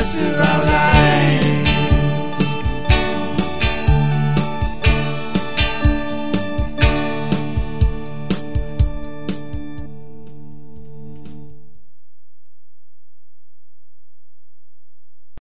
best of our